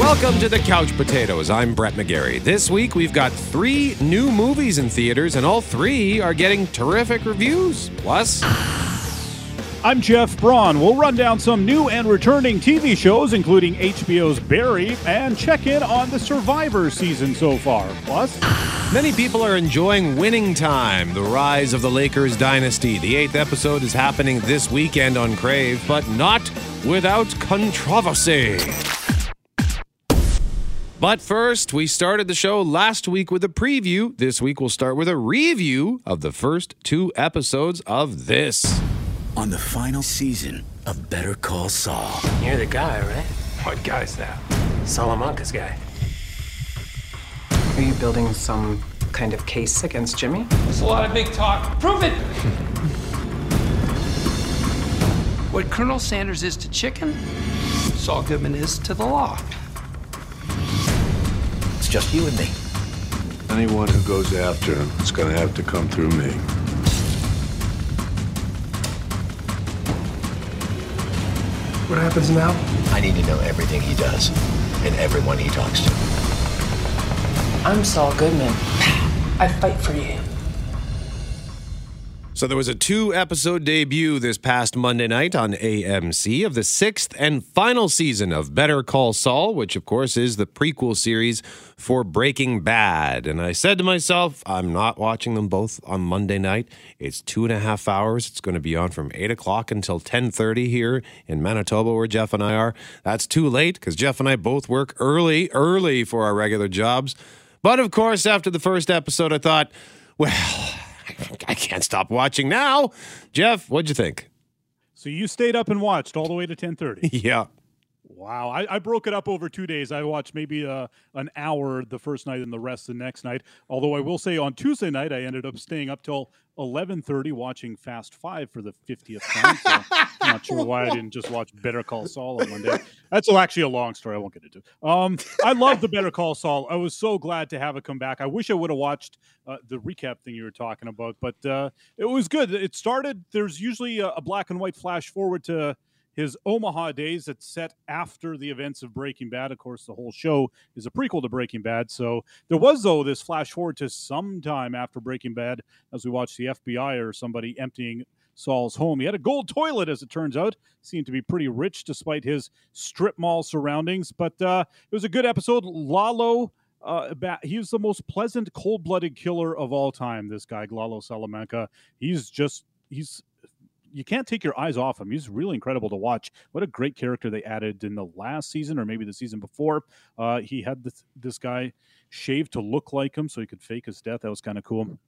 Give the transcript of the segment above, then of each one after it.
Welcome to the Couch Potatoes. I'm Brett McGarry. This week we've got three new movies in theaters, and all three are getting terrific reviews. Plus, I'm Jeff Braun. We'll run down some new and returning TV shows, including HBO's Barry, and check in on the Survivor season so far. Plus, many people are enjoying Winning Time, the rise of the Lakers dynasty. The eighth episode is happening this weekend on Crave, but not without controversy. But first, we started the show last week with a preview. This week, we'll start with a review of the first two episodes of this. On the final season of Better Call Saul. You're the guy, right? What guy's that? Salamanca's guy. Are you building some kind of case against Jimmy? There's a lot of big talk. Prove it! what Colonel Sanders is to chicken, Saul Goodman is to the law just you and me. Anyone who goes after him is going to have to come through me. What happens now? I need to know everything he does and everyone he talks to. I'm Saul Goodman. I fight for you. So there was a two episode debut this past Monday night on AMC of the sixth and final season of Better Call Saul, which of course is the prequel series for Breaking Bad. And I said to myself, I'm not watching them both on Monday night. It's two and a half hours. It's going to be on from eight o'clock until ten thirty here in Manitoba, where Jeff and I are. That's too late because Jeff and I both work early, early for our regular jobs. But of course, after the first episode, I thought, well, I can't stop watching now. Jeff, what'd you think? So you stayed up and watched all the way to 10:30. yeah. Wow, I, I, broke it up over two days. I watched maybe uh, an hour the first night and the rest the next night. Although I will say on Tuesday night I ended up staying up till eleven thirty watching Fast Five for the fiftieth time. So I'm not sure why I didn't just watch Better Call Saul on one day. That's actually a long story. I won't get into. Um, I love the Better Call Saul. I was so glad to have it come back. I wish I would have watched uh, the recap thing you were talking about, but uh, it was good. It started. There's usually a, a black and white flash forward to his Omaha days that's set after the events of Breaking Bad. Of course, the whole show is a prequel to Breaking Bad. So there was, though, this flash forward to some time after Breaking Bad as we watched the FBI or somebody emptying Saul's home. He had a gold toilet, as it turns out. Seemed to be pretty rich despite his strip mall surroundings. But uh, it was a good episode. Lalo. Uh, he was the most pleasant, cold-blooded killer of all time. This guy, Lalo Salamanca. He's just he's you can't take your eyes off him. He's really incredible to watch. What a great character they added in the last season or maybe the season before. Uh, he had this, this guy shaved to look like him so he could fake his death. That was kind of cool.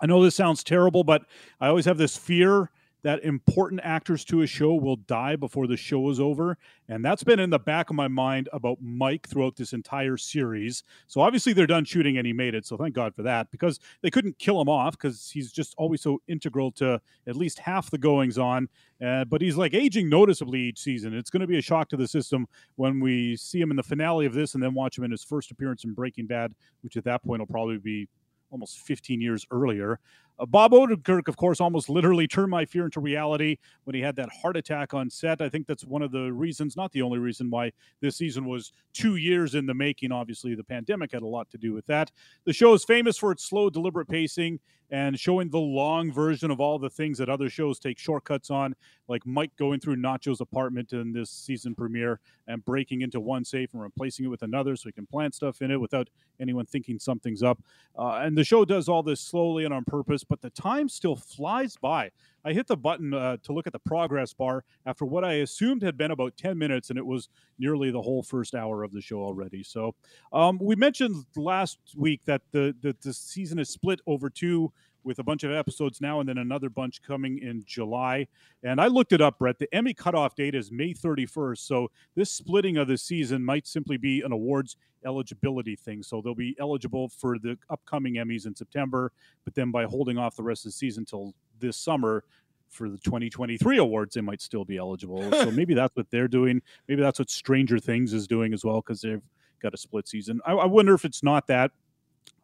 I know this sounds terrible, but I always have this fear that important actors to a show will die before the show is over. And that's been in the back of my mind about Mike throughout this entire series. So obviously they're done shooting and he made it. So thank God for that because they couldn't kill him off because he's just always so integral to at least half the goings on. Uh, but he's like aging noticeably each season. It's going to be a shock to the system when we see him in the finale of this and then watch him in his first appearance in Breaking Bad, which at that point will probably be almost 15 years earlier. Uh, Bob Odenkirk, of course, almost literally turned my fear into reality when he had that heart attack on set. I think that's one of the reasons, not the only reason, why this season was two years in the making. Obviously, the pandemic had a lot to do with that. The show is famous for its slow, deliberate pacing and showing the long version of all the things that other shows take shortcuts on, like Mike going through Nacho's apartment in this season premiere and breaking into one safe and replacing it with another so he can plant stuff in it without anyone thinking something's up. Uh, and the show does all this slowly and on purpose, but the time still flies by. I hit the button uh, to look at the progress bar after what I assumed had been about 10 minutes, and it was nearly the whole first hour of the show already. So um, we mentioned last week that the, the, the season is split over two with a bunch of episodes now and then another bunch coming in July. And I looked it up, Brett. The Emmy cutoff date is May 31st. So this splitting of the season might simply be an awards eligibility thing. So they'll be eligible for the upcoming Emmys in September, but then by holding off the rest of the season till this summer, for the 2023 awards, they might still be eligible. so maybe that's what they're doing. Maybe that's what Stranger Things is doing as well because they've got a split season. I, I, wonder if it's not that,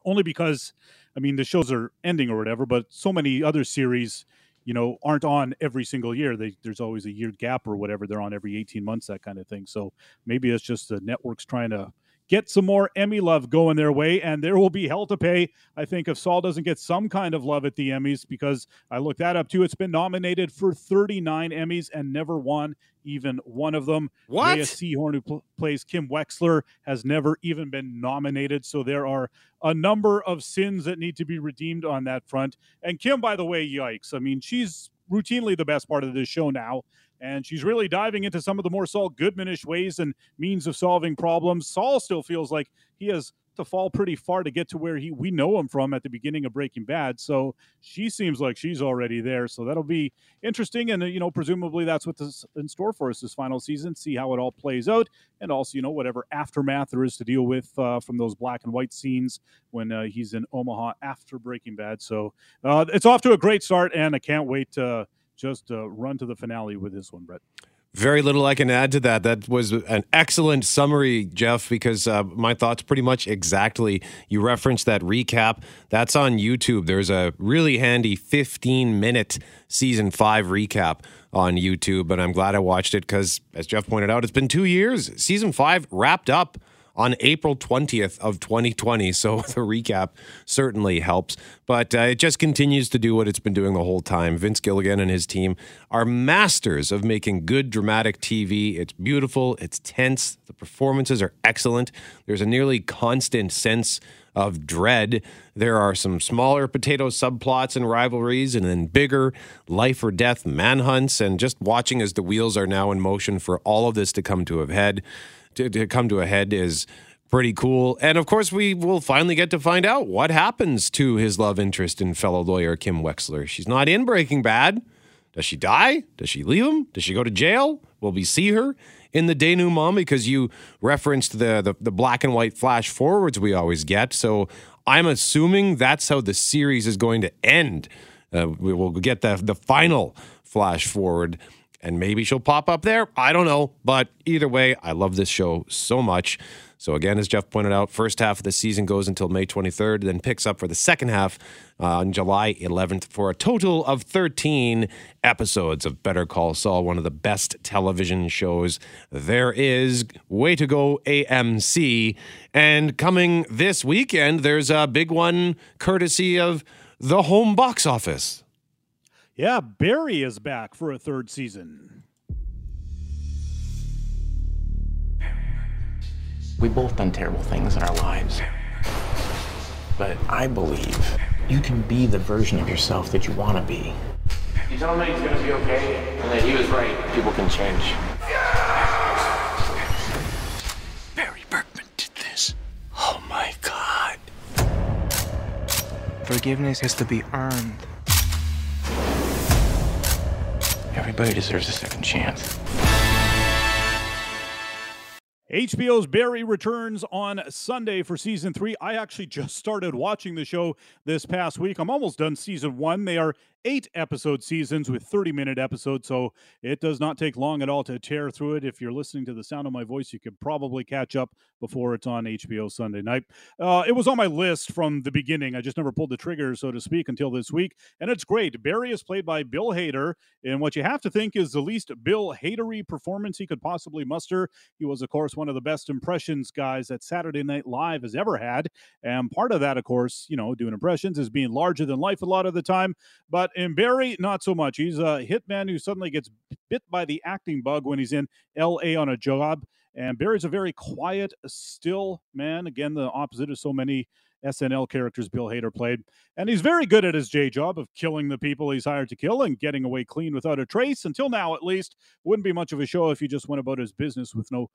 only because, I mean, the shows are ending or whatever, but so many other series you know, aren't on every single year. They, there's always a year gap or whatever. They're on every 18 months, that kind of thing. So maybe it's just the networks trying to get some more Emmy love going their way, and there will be hell to pay. I think if Saul doesn't get some kind of love at the Emmys, because I looked that up too. It's been nominated for 39 Emmys and never won even one of them. What? Rhea Seehorn, who pl- plays Kim Wexler, has never even been nominated. So there are a number of sins that need to be redeemed on that front. And Kim, by the way, yikes. I mean, she's routinely the best part of this show now and she's really diving into some of the more Saul Goodmanish ways and means of solving problems. Saul still feels like he has to fall pretty far to get to where he we know him from at the beginning of Breaking Bad. So she seems like she's already there. So that'll be interesting, and uh, you know, presumably that's what's in store for us this final season. See how it all plays out, and also you know whatever aftermath there is to deal with uh, from those black and white scenes when uh, he's in Omaha after Breaking Bad. So uh, it's off to a great start, and I can't wait to just uh, run to the finale with this one, Brett. Very little I can add to that. That was an excellent summary, Jeff, because uh, my thoughts pretty much exactly. You referenced that recap. That's on YouTube. There's a really handy 15 minute season five recap on YouTube, and I'm glad I watched it because, as Jeff pointed out, it's been two years. Season five wrapped up on April 20th of 2020. So the recap certainly helps, but uh, it just continues to do what it's been doing the whole time. Vince Gilligan and his team are masters of making good dramatic TV. It's beautiful, it's tense, the performances are excellent. There's a nearly constant sense of dread. There are some smaller potato subplots and rivalries, and then bigger life or death manhunts, and just watching as the wheels are now in motion for all of this to come to a head to, to come to a head is pretty cool. And of course, we will finally get to find out what happens to his love interest and fellow lawyer Kim Wexler. She's not in Breaking Bad. Does she die? Does she leave him? Does she go to jail? Will we see her in the denouement? Because you referenced the, the, the black and white flash forwards we always get. So I'm assuming that's how the series is going to end. Uh, we will get the the final flash forward and maybe she'll pop up there. I don't know. But either way, I love this show so much. So, again, as Jeff pointed out, first half of the season goes until May 23rd, then picks up for the second half uh, on July 11th for a total of 13 episodes of Better Call Saul, one of the best television shows there is. Way to go, AMC. And coming this weekend, there's a big one courtesy of the home box office. Yeah, Barry is back for a third season. We've both done terrible things in our lives. But I believe you can be the version of yourself that you want to be. You tell him he's gonna be okay, and that he was right. People can change. Barry Berkman did this. Oh my god. Forgiveness has to be earned. Everybody deserves a second chance. HBO's Barry returns on Sunday for season three. I actually just started watching the show this past week. I'm almost done season one. They are eight episode seasons with 30 minute episodes, so it does not take long at all to tear through it. If you're listening to the sound of my voice, you could probably catch up before it's on HBO Sunday night. Uh, it was on my list from the beginning. I just never pulled the trigger, so to speak, until this week, and it's great. Barry is played by Bill Hader, and what you have to think is the least Bill Hadery performance he could possibly muster. He was, of course, one of the best impressions guys that Saturday Night Live has ever had, and part of that, of course, you know, doing impressions is being larger than life a lot of the time, but in Barry, not so much. He's a hitman who suddenly gets bit by the acting bug when he's in LA on a job. And Barry's a very quiet, still man. Again, the opposite of so many SNL characters Bill Hader played. And he's very good at his J job of killing the people he's hired to kill and getting away clean without a trace. Until now, at least, wouldn't be much of a show if he just went about his business with no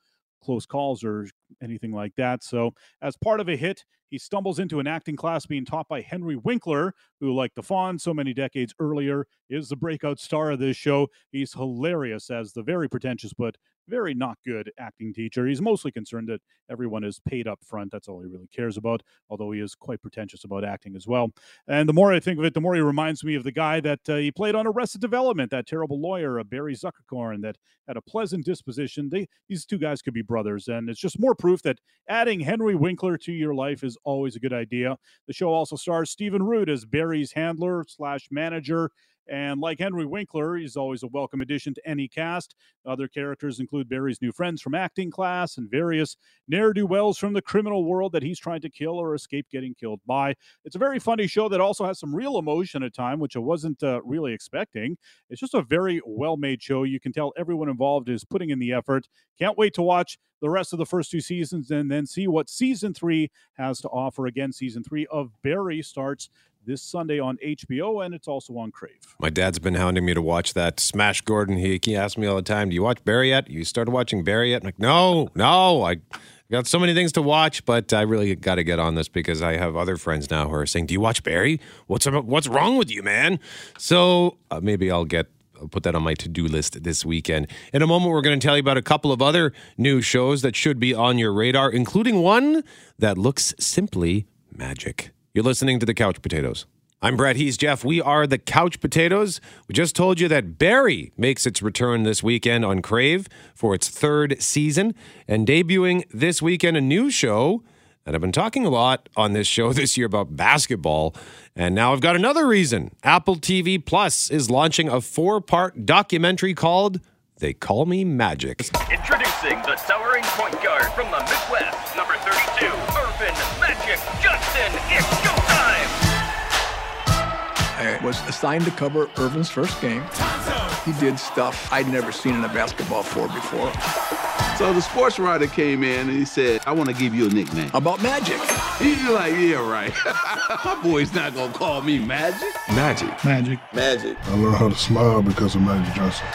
close calls or anything like that. So, as part of a hit, he stumbles into an acting class being taught by Henry Winkler, who, like the Fonz so many decades earlier, is the breakout star of this show. He's hilarious as the very pretentious but very not good acting teacher. He's mostly concerned that everyone is paid up front. That's all he really cares about, although he is quite pretentious about acting as well. And the more I think of it, the more he reminds me of the guy that uh, he played on Arrested Development, that terrible lawyer, uh, Barry Zuckerkorn, that had a pleasant disposition. They, these two guys could be brothers, and it's just more proof that adding Henry Winkler to your life is always a good idea. The show also stars Stephen Root as Barry's handler slash manager And like Henry Winkler, he's always a welcome addition to any cast. Other characters include Barry's new friends from acting class and various ne'er do wells from the criminal world that he's trying to kill or escape getting killed by. It's a very funny show that also has some real emotion at time, which I wasn't uh, really expecting. It's just a very well made show. You can tell everyone involved is putting in the effort. Can't wait to watch the rest of the first two seasons and then see what season three has to offer. Again, season three of Barry starts this Sunday on HBO, and it's also on Crave. My dad's been hounding me to watch that Smash Gordon. He, he asks me all the time, "Do you watch Barry yet? You started watching Barry yet?" I'm like, "No, no, I." Got so many things to watch, but I really got to get on this because I have other friends now who are saying, "Do you watch Barry? What's what's wrong with you, man?" So uh, maybe I'll get I'll put that on my to-do list this weekend. In a moment, we're going to tell you about a couple of other new shows that should be on your radar, including one that looks simply magic. You're listening to the Couch Potatoes. I'm Brett. He's Jeff. We are the Couch Potatoes. We just told you that Barry makes its return this weekend on Crave for its third season and debuting this weekend a new show. And I've been talking a lot on this show this year about basketball. And now I've got another reason. Apple TV Plus is launching a four part documentary called They Call Me Magic. Introducing the towering point guard from the Midwest, number 32, Earvin Magic Johnson. It's showtime! I was assigned to cover Earvin's first game. He did stuff I'd never seen in a basketball floor before. So the sports writer came in and he said, I want to give you a nickname. About magic. He's like, yeah, right. My boy's not going to call me Magic. Magic. Magic. Magic. I learned how to smile because of Magic Johnson.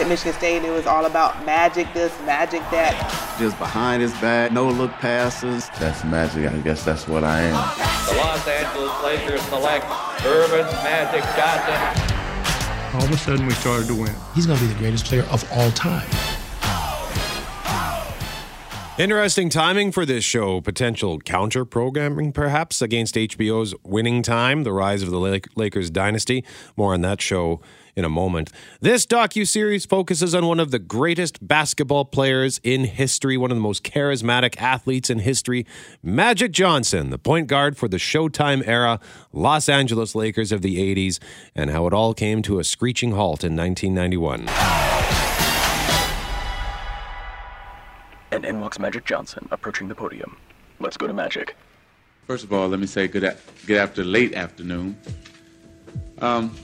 At Michigan State, it was all about magic this, magic that. Just behind his back, no look passes. That's magic. I guess that's what I am. The Los Angeles Lakers select Earvin Magic Johnson. All of a sudden, we started to win. He's going to be the greatest player of all time. Interesting timing for this show. Potential counter programming, perhaps, against HBO's Winning Time, The Rise of the Lakers Dynasty. More on that show in a moment. This docu-series focuses on one of the greatest basketball players in history, one of the most charismatic athletes in history, Magic Johnson, the point guard for the Showtime era Los Angeles Lakers of the 80s, and how it all came to a screeching halt in 1991. And in walks Magic Johnson, approaching the podium. Let's go to Magic. First of all, let me say good, a- good after late afternoon. Um,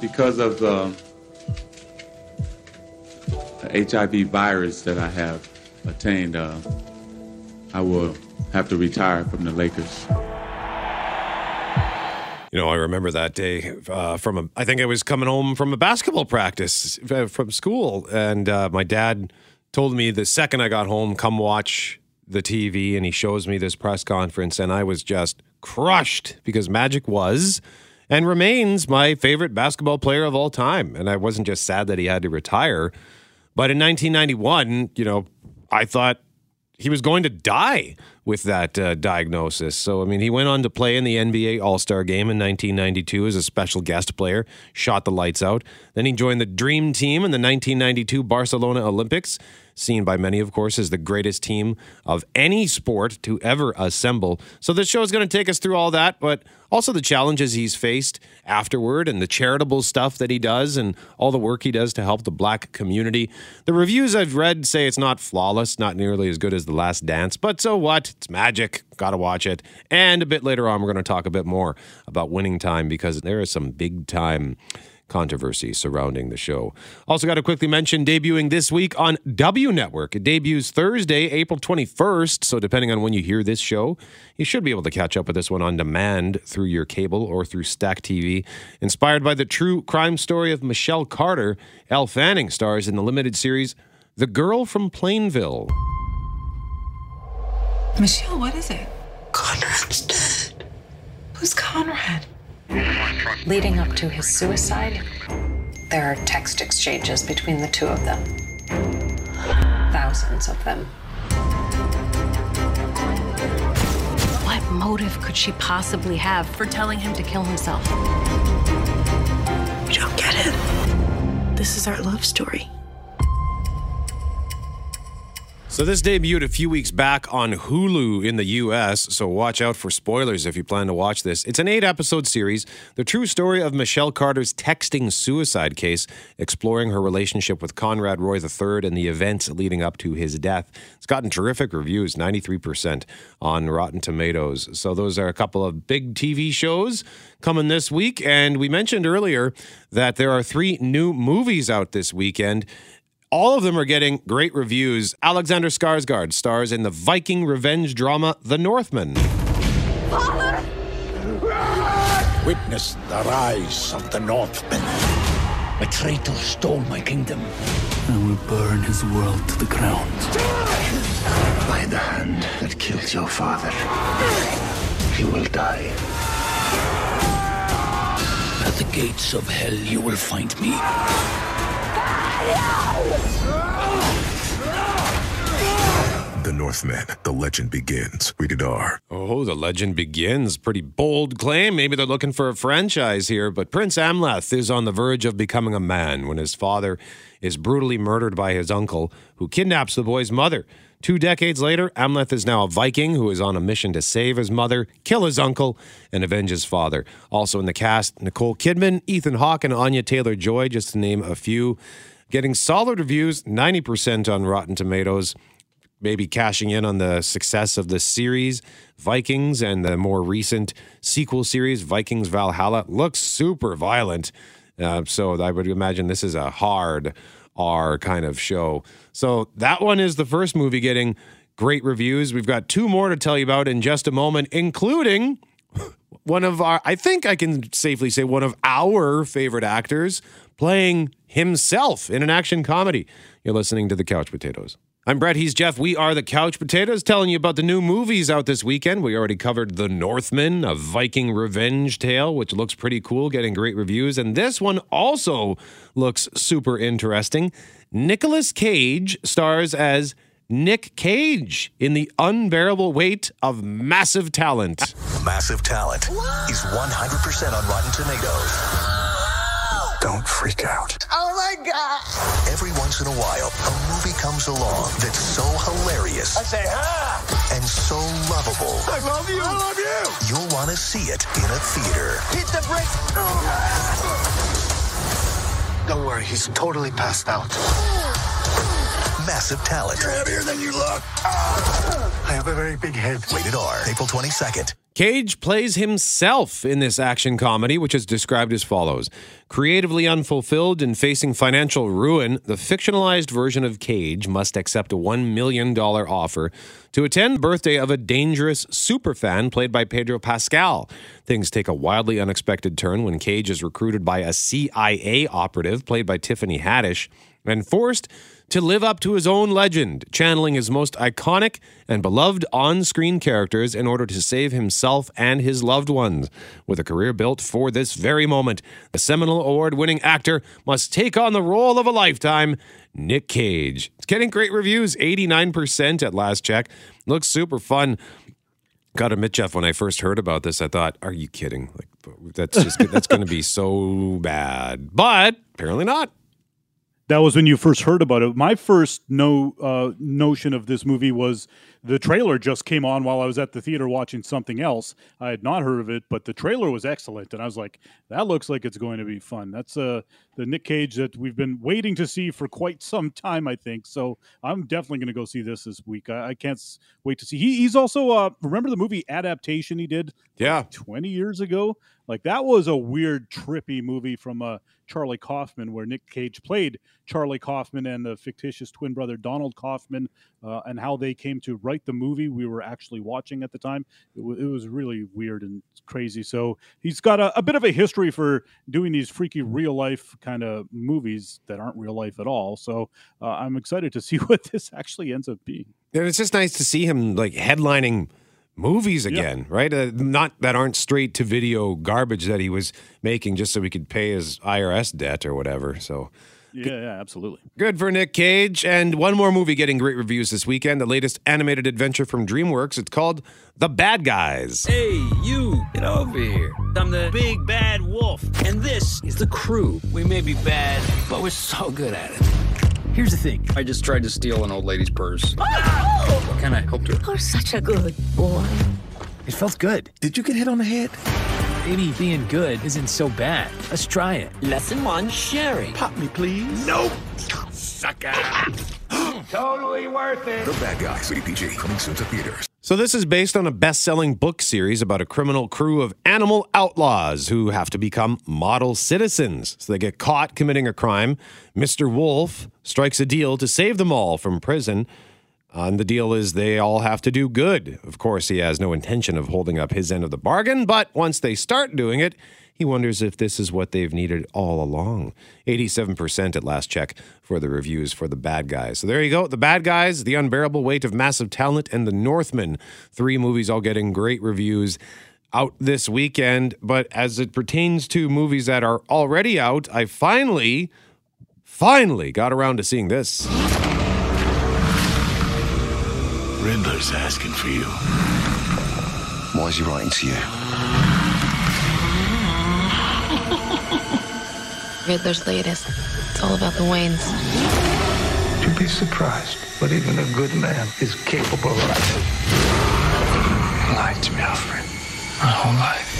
because of the, the, HIV virus that I have attained, uh, I will have to retire from the Lakers. You know, I remember that day uh, from a. I think I was coming home from a basketball practice uh, from school, and uh, my dad told me the second I got home, come watch the TV, and he shows me this press conference, and I was just crushed because Magic was and remains my favorite basketball player of all time. And I wasn't just sad that he had to retire, but in 1991, you know, I thought he was going to die with that uh, diagnosis. So, I mean, he went on to play in the NBA All Star game in 1992 as a special guest player, shot the lights out. Then he joined the Dream Team in the 1992 Barcelona Olympics seen by many, of course, as the greatest team of any sport to ever assemble. So this show is going to take us through all that, but also the challenges he's faced afterward and the charitable stuff that he does and all the work he does to help the black community. The reviews I've read say it's not flawless, not nearly as good as The Last Dance, but so what? It's magic. Gotta watch it. And a bit later on, we're going to talk a bit more about winning time because there is some big time controversy surrounding the show. Also, got to quickly mention debuting this week on W Network. It debuts Thursday, April 21st. So, depending on when you hear this show, you should be able to catch up with this one on demand through your cable or through Stack TV. Inspired by the true crime story of Michelle Carter, Elle Fanning stars in the limited series The Girl from Plainville. Michelle, what is it? Conrad's dead. Who's Conrad? Leading up to his suicide, there are text exchanges between the two of them. Thousands of them. What motive could she possibly have for telling him to kill himself? You don't get it. This is our love story. So this debuted a few weeks back on Hulu in the US, so watch out for spoilers if you plan to watch this. It's an 8-episode series, the true story of Michelle Carter's texting suicide case, exploring her relationship with Conrad Roy III and the events leading up to his death. It's gotten terrific reviews, 93% on Rotten Tomatoes. So those are a couple of big TV shows coming this week and we mentioned earlier that there are 3 new movies out this weekend. All of them are getting great reviews. Alexander Skarsgård stars in the Viking revenge drama The Northman. Father! Witness the rise of the Northmen. A traitor stole my kingdom. I will burn his world to the ground. By the hand that killed your father, you will die. At the gates of hell, you will find me. The Northman, The Legend Begins. Rated R. Oh, The Legend Begins. Pretty bold claim. Maybe they're looking for a franchise here, but Prince Amleth is on the verge of becoming a man when his father is brutally murdered by his uncle, who kidnaps the boy's mother. Two decades later, Amleth is now a Viking who is on a mission to save his mother, kill his uncle, and avenge his father. Also in the cast, Nicole Kidman, Ethan Hawke, and Anya Taylor Joy, just to name a few. Getting solid reviews, 90% on Rotten Tomatoes. Maybe cashing in on the success of the series, Vikings, and the more recent sequel series, Vikings Valhalla, looks super violent. Uh, so I would imagine this is a hard R kind of show. So that one is the first movie getting great reviews. We've got two more to tell you about in just a moment, including one of our, I think I can safely say, one of our favorite actors playing himself in an action comedy. You're listening to The Couch Potatoes. I'm Brett. He's Jeff. We are the Couch Potatoes telling you about the new movies out this weekend. We already covered The Northman, a Viking revenge tale, which looks pretty cool, getting great reviews. And this one also looks super interesting. Nicolas Cage stars as Nick Cage in the unbearable weight of massive talent. Massive Talent is 100% on Rotten Tomatoes. Don't freak out. Oh my god! Every once in a while, a movie comes along that's so hilarious I say, ha! and so lovable, I love you! I love you! you'll want to see it in a theater. Hit the brakes! Don't worry, he's totally passed out. Massive Talent. You're heavier than you look. Ah! I have a very big head. Rated R. April 22nd. Cage plays himself in this action comedy, which is described as follows Creatively unfulfilled and facing financial ruin, the fictionalized version of Cage must accept a $1 million offer to attend the birthday of a dangerous superfan played by Pedro Pascal. Things take a wildly unexpected turn when Cage is recruited by a CIA operative played by Tiffany Haddish and forced to live up to his own legend, channeling his most iconic and beloved on screen characters in order to save himself and his loved ones. With a career built for this very moment, the seminal award winning actor must take on the role of a lifetime. Nick Cage. It's getting great reviews, 89% at last check. Looks super fun. Got to admit, Jeff, when I first heard about this, I thought, "Are you kidding? Like that's just that's going to be so bad." But apparently not. That was when you first heard about it. My first no uh, notion of this movie was the trailer just came on while I was at the theater watching something else. I had not heard of it, but the trailer was excellent, and I was like, "That looks like it's going to be fun." That's uh, the Nick Cage that we've been waiting to see for quite some time, I think. So I'm definitely going to go see this this week. I, I can't wait to see. He, he's also uh, remember the movie adaptation he did, yeah, 20 years ago. Like that was a weird, trippy movie from uh, Charlie Kaufman, where Nick Cage played Charlie Kaufman and the fictitious twin brother Donald Kaufman, uh, and how they came to write the movie we were actually watching at the time. It, w- it was really weird and crazy. So he's got a, a bit of a history for doing these freaky real life kind of movies that aren't real life at all. So uh, I'm excited to see what this actually ends up being. And it's just nice to see him like headlining movies again, right? Uh, not that aren't straight to video garbage that he was making just so he could pay his IRS debt or whatever. So Yeah, yeah, absolutely. good for Nick Cage. And one more movie getting great reviews this weekend the latest animated adventure from DreamWorks. It's called The Bad Guys. Hey, you, get over here. I'm the big bad wolf, and this is the crew. We may be bad, but we're so good at it. Here's the thing. I just tried to steal an old lady's purse. Oh! What kind of helped her? You're such a good boy. It felt good. Did you get hit on the head? Maybe being good isn't so bad. Let's try it. Lesson one, sharing. Pop me, please. Nope. Sucker. totally worth it. The Bad Guys, rated PG, coming soon to theaters. So, this is based on a best selling book series about a criminal crew of animal outlaws who have to become model citizens. So, they get caught committing a crime. Mr. Wolf strikes a deal to save them all from prison. Uh, and the deal is they all have to do good. Of course, he has no intention of holding up his end of the bargain, but once they start doing it, he wonders if this is what they've needed all along. 87% at last check for the reviews for The Bad Guys. So there you go. The Bad Guys, The Unbearable Weight of Massive Talent, and The Northman. Three movies all getting great reviews out this weekend. But as it pertains to movies that are already out, I finally, finally got around to seeing this. Riddler's asking for you. Why is he writing to you? Riddler's latest. It's all about the Waynes. You'd be surprised, but even a good man is capable of it. You lied to me, Alfred. My whole life.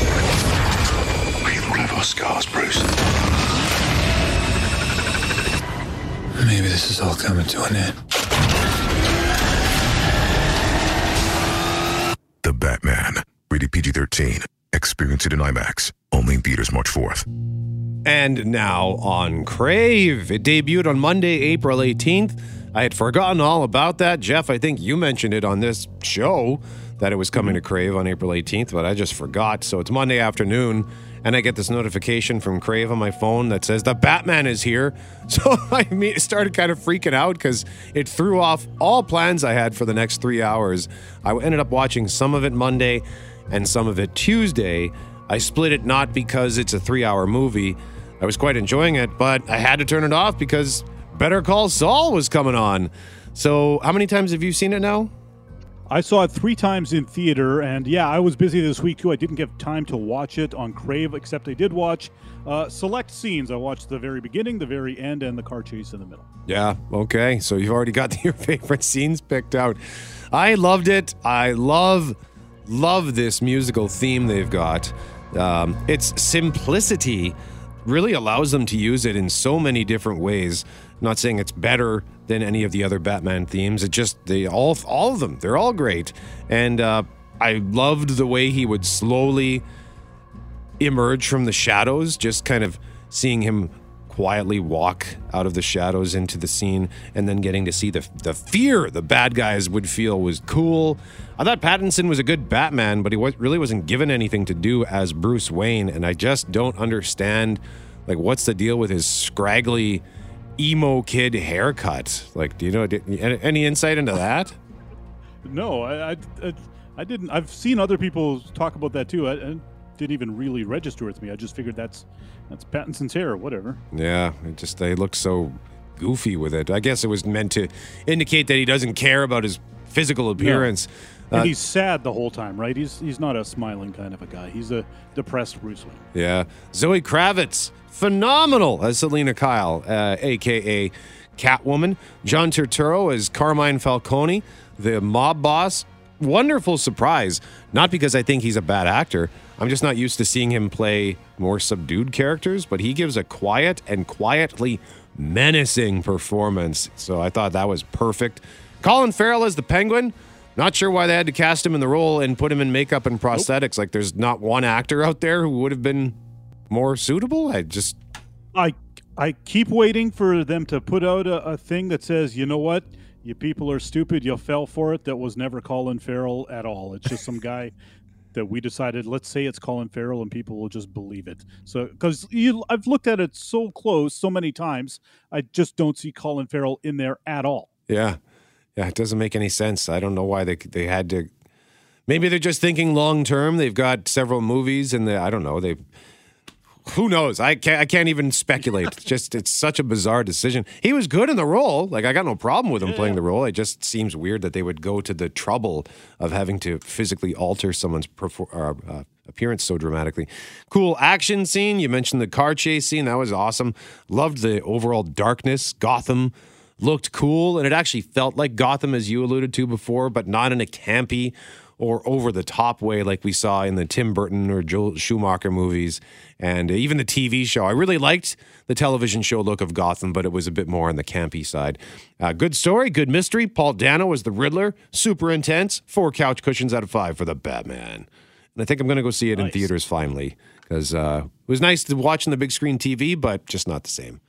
We all have our scars, Bruce. Maybe this is all coming to an end. The Batman, rated PG 13. Experience it in IMAX. Only in theaters March 4th. And now on Crave. It debuted on Monday, April 18th. I had forgotten all about that. Jeff, I think you mentioned it on this show that it was coming to Crave on April 18th, but I just forgot. So it's Monday afternoon, and I get this notification from Crave on my phone that says the Batman is here. So I started kind of freaking out because it threw off all plans I had for the next three hours. I ended up watching some of it Monday and some of it Tuesday. I split it not because it's a three hour movie. I was quite enjoying it, but I had to turn it off because Better Call Saul was coming on. So, how many times have you seen it now? I saw it three times in theater, and yeah, I was busy this week too. I didn't get time to watch it on Crave, except I did watch uh, select scenes. I watched the very beginning, the very end, and the car chase in the middle. Yeah, okay. So you've already got your favorite scenes picked out. I loved it. I love, love this musical theme they've got. Um, its simplicity really allows them to use it in so many different ways. I'm not saying it's better than any of the other Batman themes. It just they all all of them. They're all great, and uh, I loved the way he would slowly emerge from the shadows, just kind of seeing him quietly walk out of the shadows into the scene and then getting to see the the fear the bad guys would feel was cool. I thought Pattinson was a good Batman, but he was, really wasn't given anything to do as Bruce Wayne and I just don't understand like what's the deal with his scraggly emo kid haircut? Like do you know any insight into that? No, I, I, I, didn't. I've seen other people talk about that too. I, I didn't even really register with me. I just figured that's that's Pattinson's hair or whatever. Yeah, it just they look so goofy with it. I guess it was meant to indicate that he doesn't care about his physical appearance. And Uh, he's sad the whole time, right? He's he's not a smiling kind of a guy. He's a depressed Bruce Wayne. yeah, Zoe Kravitz, phenomenal as Selina Kyle, uh, aka Catwoman. John Turturro as Carmine Falcone, the mob boss. Wonderful surprise. Not because I think he's a bad actor. I'm just not used to seeing him play more subdued characters, but he gives a quiet and quietly menacing performance. So I thought that was perfect. Colin Farrell as the Penguin. Not sure why they had to cast him in the role and put him in makeup and prosthetics. Like there's not one actor out there who would have been more suitable. I just I I keep waiting for them to put out a, a thing that says, you know what, you people are stupid. You fell for it. That was never Colin Farrell at all. It's just some guy that we decided. Let's say it's Colin Farrell, and people will just believe it. So because you, I've looked at it so close so many times, I just don't see Colin Farrell in there at all. Yeah. Yeah, it doesn't make any sense. I don't know why they they had to Maybe they're just thinking long term. They've got several movies and they I don't know. They who knows? I can't I can't even speculate. It's just it's such a bizarre decision. He was good in the role. Like I got no problem with him playing the role. It just seems weird that they would go to the trouble of having to physically alter someone's perfor- uh, uh, appearance so dramatically. Cool action scene. You mentioned the car chase scene. That was awesome. Loved the overall darkness, Gotham looked cool, and it actually felt like Gotham, as you alluded to before, but not in a campy or over the top way like we saw in the Tim Burton or Joel Schumacher movies and even the TV show. I really liked the television show look of Gotham, but it was a bit more on the campy side. Uh, good story, good mystery. Paul Dano was the Riddler, super intense. Four couch cushions out of five for the Batman. And I think I'm going to go see it nice. in theaters finally because uh, it was nice to watch on the big screen TV, but just not the same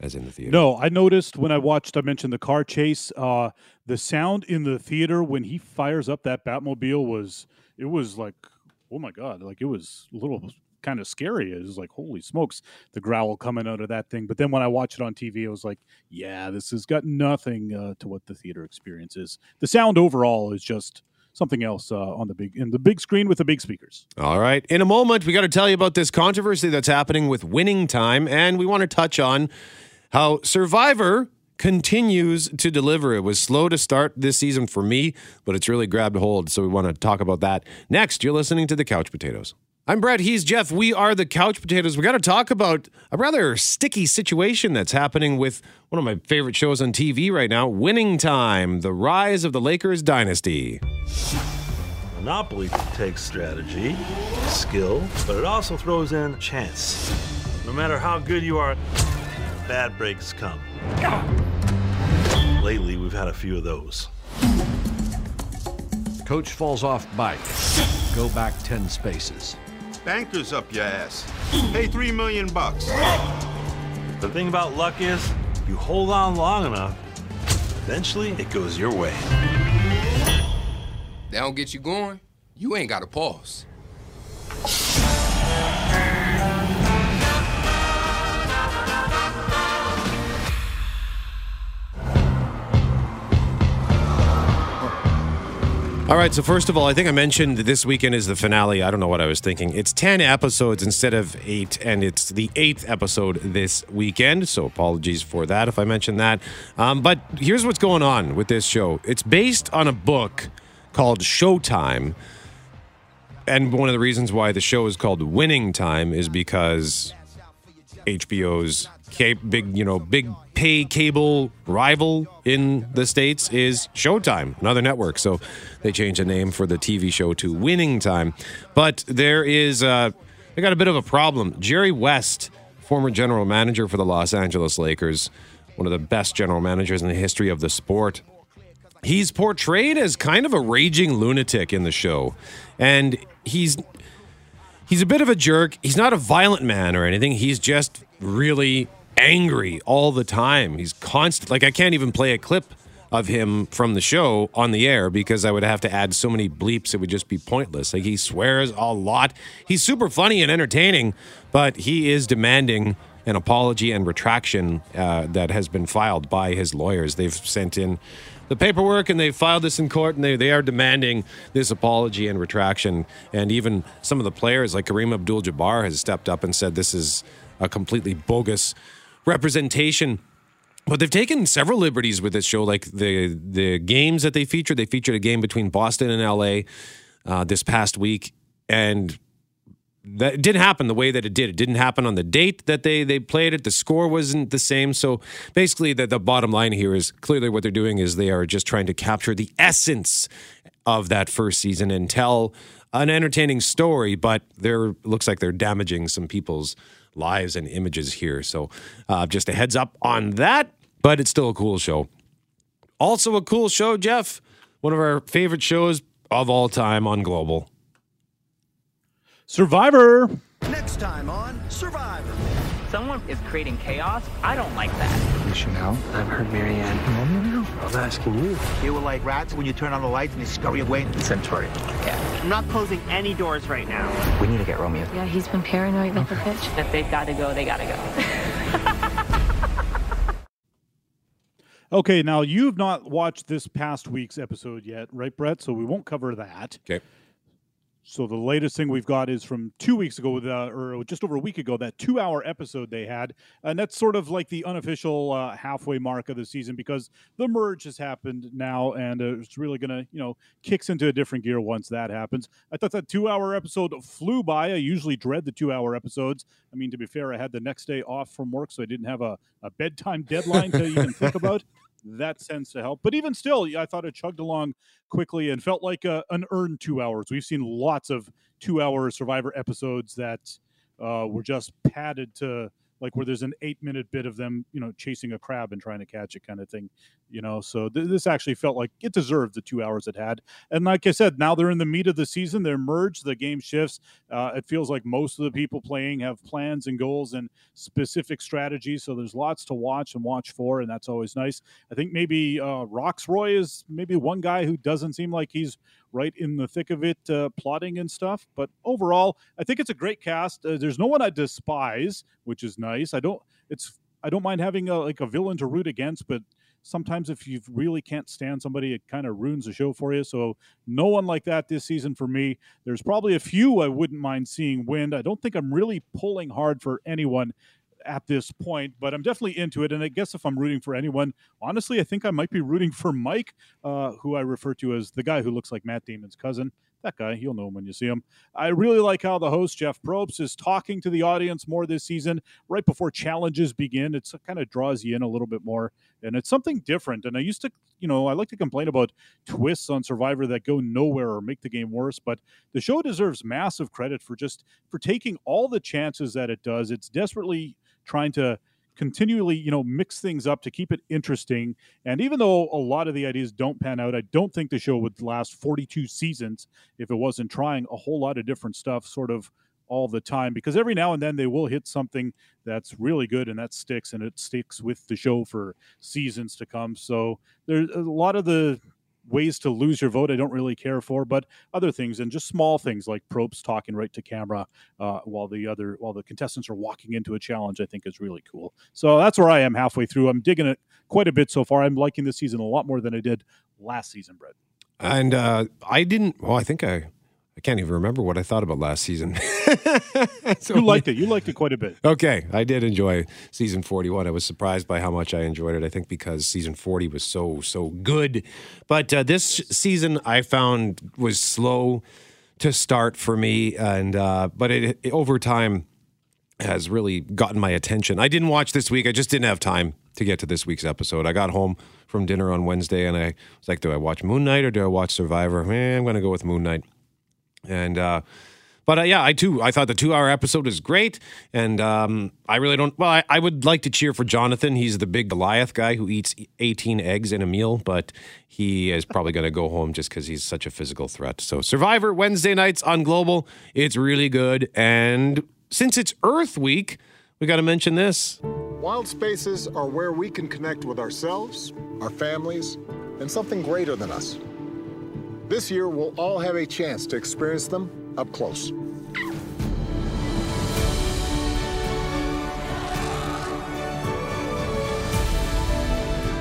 as in the theater. No, I noticed when I watched, I mentioned the car chase. Uh, the sound in the theater when he fires up that Batmobile was, it was like, oh my God, like it was a little kind of scary. It was like, holy smokes, the growl coming out of that thing. But then when I watched it on TV, I was like, yeah, this has got nothing uh, to what the theater experience is. The sound overall is just something else uh, on the big in the big screen with the big speakers. All right. In a moment, we got to tell you about this controversy that's happening with winning time, and we want to touch on how Survivor continues to deliver. It was slow to start this season for me, but it's really grabbed hold. So we want to talk about that next. You're listening to the Couch Potatoes. I'm Brett. He's Jeff. We are the Couch Potatoes. We got to talk about a rather sticky situation that's happening with one of my favorite shows on TV right now, Winning Time: The Rise of the Lakers Dynasty. Monopoly takes strategy, skill, but it also throws in chance. No matter how good you are, bad breaks come. Lately, we've had a few of those. Coach falls off bike. Go back 10 spaces. Bankers up your ass. Pay three million bucks. The thing about luck is, you hold on long enough, eventually it goes your way. They don't get you going, you ain't got to pause. All right, so first of all, I think I mentioned this weekend is the finale. I don't know what I was thinking. It's 10 episodes instead of eight, and it's the eighth episode this weekend. So apologies for that if I mentioned that. Um, but here's what's going on with this show it's based on a book called Showtime. And one of the reasons why the show is called Winning Time is because HBO's big, you know, big pay cable rival in the states is Showtime, another network. So they changed the name for the TV show to Winning Time. But there is, uh, they got a bit of a problem. Jerry West, former general manager for the Los Angeles Lakers, one of the best general managers in the history of the sport. He's portrayed as kind of a raging lunatic in the show, and he's he's a bit of a jerk. He's not a violent man or anything. He's just really angry all the time. He's constant. Like I can't even play a clip of him from the show on the air because I would have to add so many bleeps it would just be pointless. Like he swears a lot. He's super funny and entertaining, but he is demanding an apology and retraction uh, that has been filed by his lawyers. They've sent in the paperwork and they filed this in court and they, they are demanding this apology and retraction. And even some of the players, like Kareem Abdul Jabbar, has stepped up and said this is a completely bogus representation. But they've taken several liberties with this show, like the the games that they featured. They featured a game between Boston and LA uh, this past week, and that didn't happen the way that it did. It didn't happen on the date that they they played it. The score wasn't the same. So basically, the, the bottom line here is clearly what they're doing is they are just trying to capture the essence of that first season and tell an entertaining story. But there looks like they're damaging some people's lives and images here. So uh, just a heads up on that, but it's still a cool show. Also, a cool show, Jeff. One of our favorite shows of all time on Global. Survivor. Next time on Survivor. Someone is creating chaos. I don't like that. You should know. I've heard Maryanne. I was asking you. They were like rats when you turn on the lights and they scurry away. Centauri. Yeah. I'm not closing any doors right now. We need to get Romeo. Yeah, he's been paranoid like a bitch. If they've got to go, they got to go. okay, now you've not watched this past week's episode yet, right, Brett? So we won't cover that. Okay. So the latest thing we've got is from two weeks ago, uh, or just over a week ago, that two-hour episode they had, and that's sort of like the unofficial uh, halfway mark of the season because the merge has happened now, and uh, it's really gonna, you know, kicks into a different gear once that happens. I thought that two-hour episode flew by. I usually dread the two-hour episodes. I mean, to be fair, I had the next day off from work, so I didn't have a, a bedtime deadline to even think about that tends to help. But even still, I thought it chugged along quickly and felt like a, an earned two hours. We've seen lots of two hour Survivor episodes that uh, were just padded to like where there's an eight minute bit of them, you know, chasing a crab and trying to catch it kind of thing, you know. So th- this actually felt like it deserved the two hours it had. And like I said, now they're in the meat of the season. They're merged. The game shifts. Uh, it feels like most of the people playing have plans and goals and specific strategies. So there's lots to watch and watch for, and that's always nice. I think maybe uh, Rocksroy is maybe one guy who doesn't seem like he's right in the thick of it, uh, plotting and stuff. But overall, I think it's a great cast. Uh, there's no one I despise, which is nice. I don't. It's I don't mind having a, like a villain to root against, but sometimes if you really can't stand somebody, it kind of ruins the show for you. So no one like that this season for me. There's probably a few I wouldn't mind seeing win. I don't think I'm really pulling hard for anyone at this point, but I'm definitely into it. And I guess if I'm rooting for anyone, honestly, I think I might be rooting for Mike, uh, who I refer to as the guy who looks like Matt Damon's cousin. That guy, you'll know him when you see him. I really like how the host, Jeff Probst, is talking to the audience more this season, right before challenges begin. It kind of draws you in a little bit more, and it's something different. And I used to, you know, I like to complain about twists on Survivor that go nowhere or make the game worse, but the show deserves massive credit for just for taking all the chances that it does. It's desperately trying to continually you know mix things up to keep it interesting. And even though a lot of the ideas don't pan out i don't think the show would last 42 seasons if it wasn't trying a whole lot of different stuff sort of all the time because every now and then they will hit something that's really good and that sticks and it sticks with the show for seasons to come. So there's a lot of the ways to lose your vote I don't really care for, but other things and just small things like Probst talking right to camera uh, while the other while the contestants are walking into a challenge, I think is really cool. So that's where I am halfway through. I'm digging it quite a bit so far. I'm liking this season a lot more than I did last season, Brett. And uh, I didn't. Well, I think I I can't even remember what I thought about last season. so, you liked it. You liked it quite a bit. Okay. I did enjoy season 41. I was surprised by how much I enjoyed it. I think because season 40 was so, so good. But uh, this season I found was slow to start for me. And, uh, but it, it, over time has really gotten my attention. I didn't watch this week. I just didn't have time to get to this week's episode. I got home from dinner on Wednesday and I was like, do I watch Moon Knight or do I watch Survivor? Man, I'm going to go with Moon Knight. And uh, but uh, yeah, I too I thought the two hour episode was great, and um, I really don't. Well, I, I, would like to cheer for Jonathan. He's the big Goliath guy who eats eighteen eggs in a meal, but he is probably going to go home just because he's such a physical threat. So Survivor Wednesday nights on Global, it's really good, and since it's Earth Week, we got to mention this. Wild spaces are where we can connect with ourselves, our families, and something greater than us. This year, we'll all have a chance to experience them up close.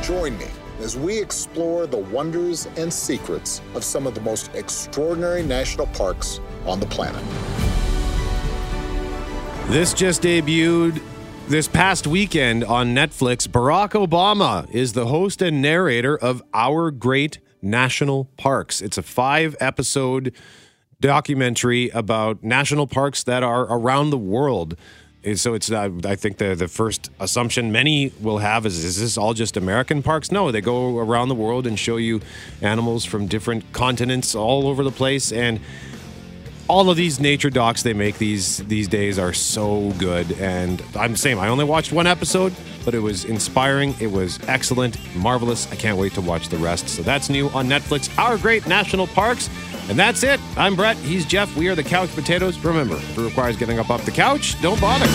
Join me as we explore the wonders and secrets of some of the most extraordinary national parks on the planet. This just debuted this past weekend on Netflix. Barack Obama is the host and narrator of Our Great National Parks. It's a five episode documentary about national parks that are around the world. So it's, uh, I think the the first assumption many will have is, is this all just American parks? No, they go around the world and show you animals from different continents all over the place. And all of these nature docs they make these these days are so good. And i'm the same. I only watched one episode but it was inspiring. It was excellent marvelous. I can't wait to watch the rest. So that's new on netflix our great national parks. And that's it. I'm brett. He's jeff. We are the couch potatoes. Remember if it requires getting up off the couch don't bother